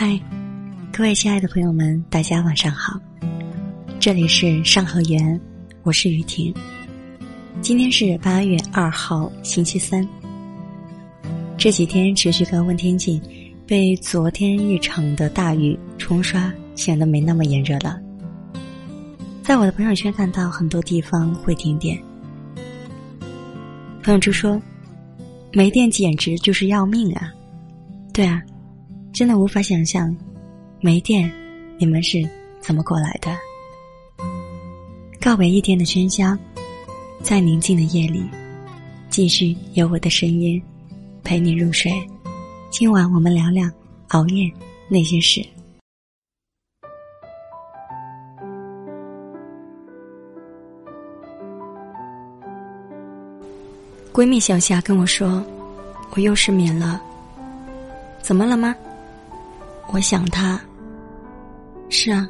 嗨，各位亲爱的朋友们，大家晚上好，这里是上河园，我是雨婷。今天是八月二号，星期三。这几天持续高温天气，被昨天一场的大雨冲刷，显得没那么炎热了。在我的朋友圈看到很多地方会停电，朋友就说：“没电简直就是要命啊！”对啊。真的无法想象，没电，你们是怎么过来的？告别一天的喧嚣，在宁静的夜里，继续有我的声音陪你入睡。今晚我们聊聊熬夜那些事。闺蜜小夏跟我说：“我又失眠了，怎么了吗？”我想他。是啊，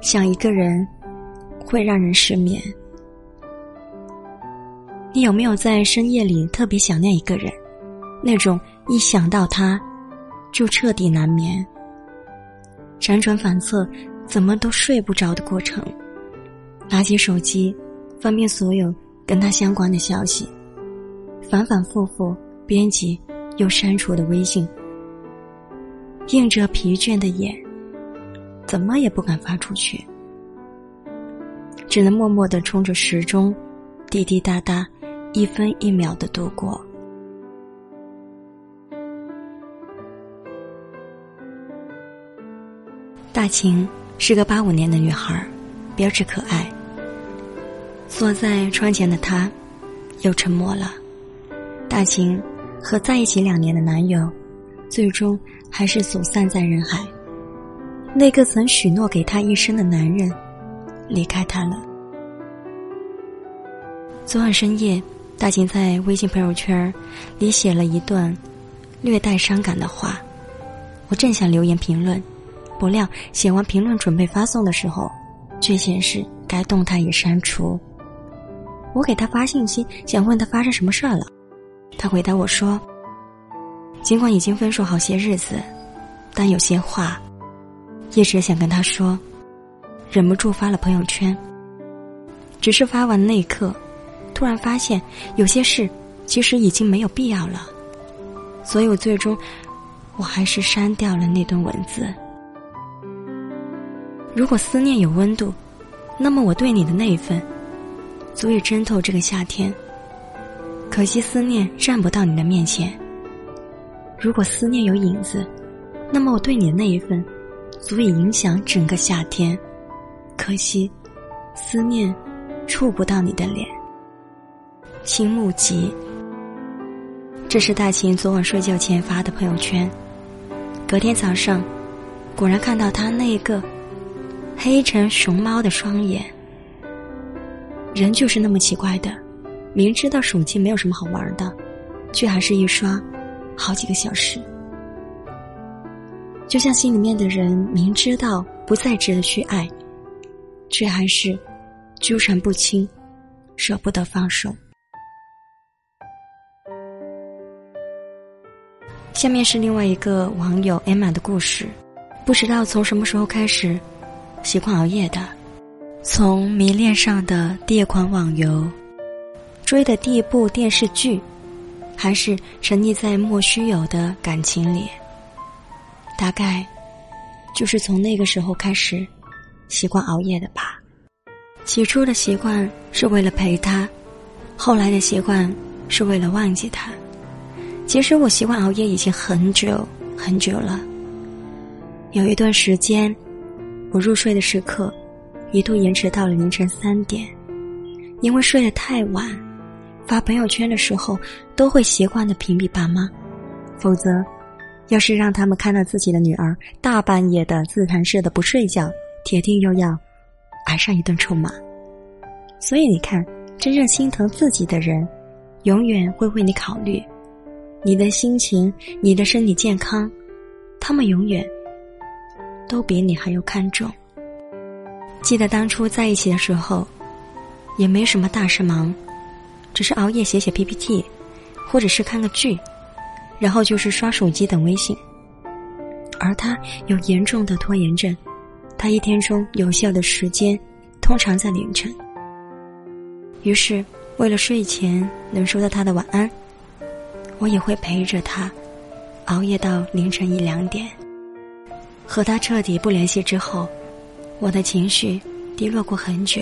想一个人会让人失眠。你有没有在深夜里特别想念一个人？那种一想到他，就彻底难眠，辗转反侧，怎么都睡不着的过程。拿起手机，翻遍所有跟他相关的消息，反反复复编辑又删除的微信。映着疲倦的眼，怎么也不敢发出去，只能默默的冲着时钟，滴滴答答，一分一秒的度过。大晴是个八五年的女孩，标致可爱。坐在窗前的她，又沉默了。大晴和在一起两年的男友，最终。还是走散在人海。那个曾许诺给他一生的男人，离开他了。昨晚深夜，大晴在微信朋友圈里写了一段略带伤感的话。我正想留言评论，不料写完评论准备发送的时候，却显示该动态已删除。我给他发信息，想问他发生什么事儿了。他回答我说。尽管已经分手好些日子，但有些话一直想跟他说，忍不住发了朋友圈。只是发完那一刻，突然发现有些事其实已经没有必要了，所以我最终我还是删掉了那段文字。如果思念有温度，那么我对你的那一份足以蒸透这个夏天。可惜思念站不到你的面前。如果思念有影子，那么我对你的那一份，足以影响整个夏天。可惜，思念触不到你的脸。青木吉，这是大秦昨晚睡觉前发的朋友圈。隔天早上，果然看到他那个黑成熊猫的双眼。人就是那么奇怪的，明知道手机没有什么好玩的，却还是一刷。好几个小时，就像心里面的人明知道不再值得去爱，却还是纠缠不清，舍不得放手。下面是另外一个网友 Emma 的故事，不知道从什么时候开始习惯熬夜的，从迷恋上的第一款网游，追的第一部电视剧。还是沉溺在莫须有的感情里，大概就是从那个时候开始习惯熬夜的吧。起初的习惯是为了陪他，后来的习惯是为了忘记他。其实我习惯熬夜已经很久很久了。有一段时间，我入睡的时刻一度延迟到了凌晨三点，因为睡得太晚。发朋友圈的时候，都会习惯的屏蔽爸妈，否则，要是让他们看到自己的女儿大半夜的自谈式的不睡觉，铁定又要挨上一顿臭骂。所以你看，真正心疼自己的人，永远会为你考虑，你的心情、你的身体健康，他们永远都比你还要看重。记得当初在一起的时候，也没什么大事忙。只是熬夜写写 PPT，或者是看个剧，然后就是刷手机等微信。而他有严重的拖延症，他一天中有效的时间通常在凌晨。于是，为了睡前能收到他的晚安，我也会陪着他熬夜到凌晨一两点。和他彻底不联系之后，我的情绪低落过很久。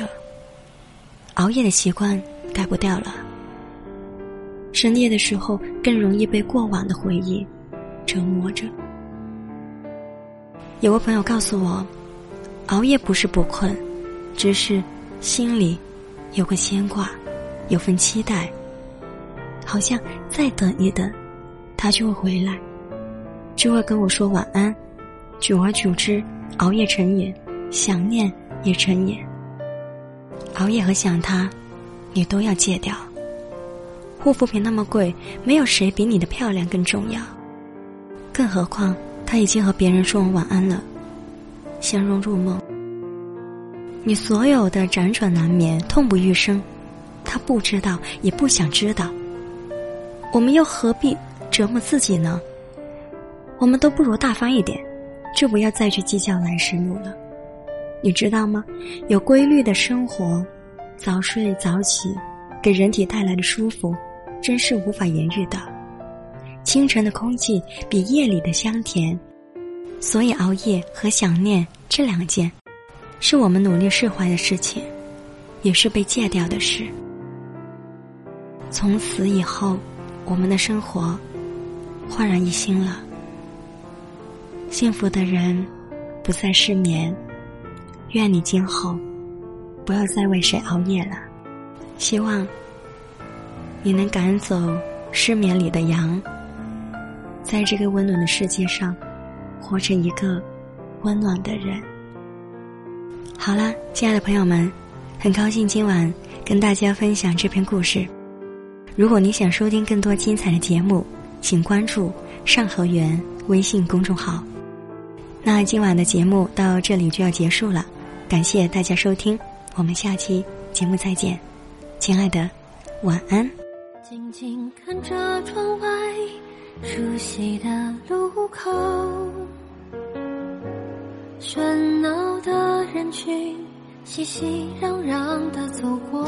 熬夜的习惯改不掉了。深夜的时候，更容易被过往的回忆折磨着。有个朋友告诉我，熬夜不是不困，只是心里有个牵挂，有份期待，好像再等一等，他就会回来，就会跟我说晚安。久而久之，熬夜成瘾，想念也成瘾。熬夜和想他，你都要戒掉。护肤品那么贵，没有谁比你的漂亮更重要。更何况他已经和别人说完晚安了，相拥入梦。你所有的辗转难眠、痛不欲生，他不知道，也不想知道。我们又何必折磨自己呢？我们都不如大方一点。就不要再去计较来时路了，你知道吗？有规律的生活，早睡早起，给人体带来的舒服，真是无法言喻的。清晨的空气比夜里的香甜，所以熬夜和想念这两件，是我们努力释怀的事情，也是被戒掉的事。从此以后，我们的生活焕然一新了。幸福的人不再失眠，愿你今后不要再为谁熬夜了。希望你能赶走失眠里的羊，在这个温暖的世界上活成一个温暖的人。好了，亲爱的朋友们，很高兴今晚跟大家分享这篇故事。如果你想收听更多精彩的节目，请关注上河源微信公众号。那今晚的节目到这里就要结束了，感谢大家收听，我们下期节目再见，亲爱的，晚安。静静看着窗外熟悉的路口，喧闹的人群熙熙攘攘的走过，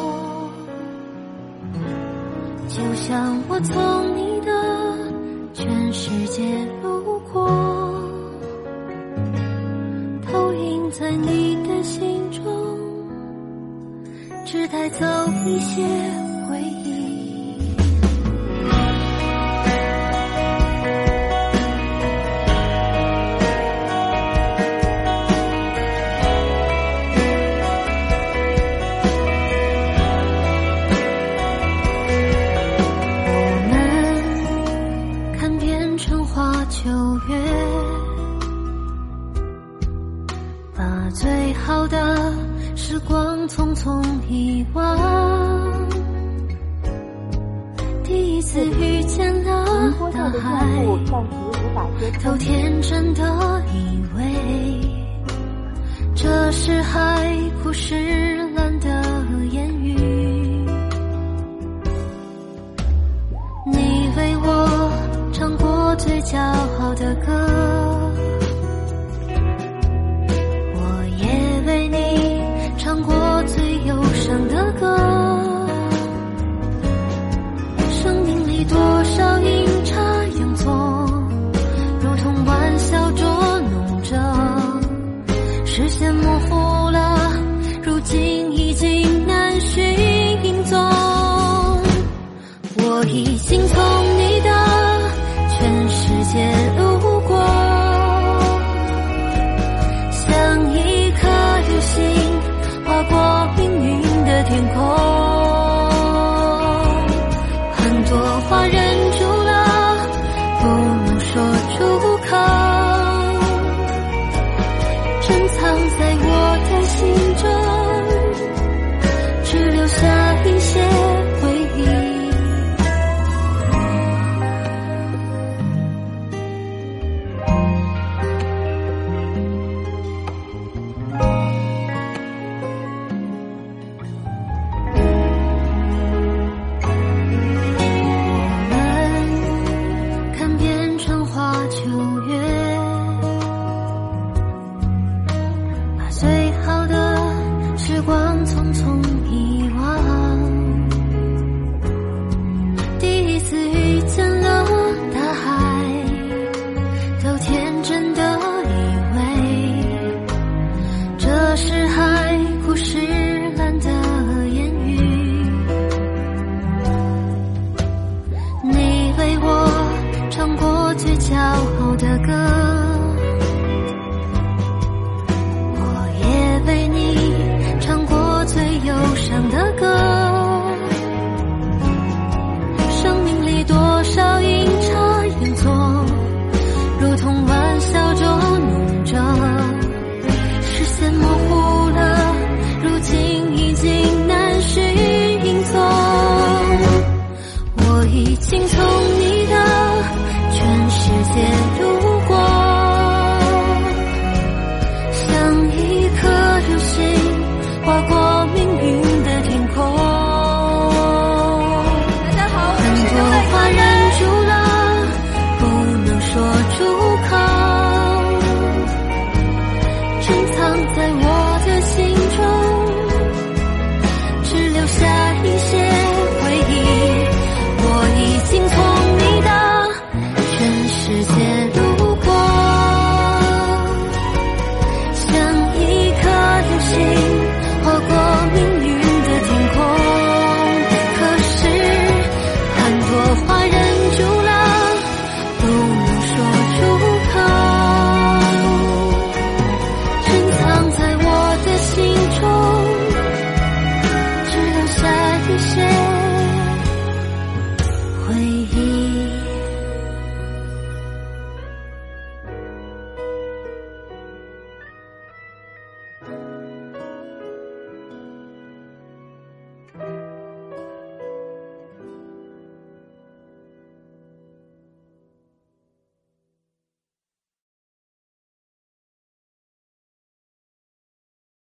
就像我从你的全世界路过。投影在你的心中，只带走一些大海，都天真的以为这是海枯石烂的言语。你为我唱过最骄傲的歌。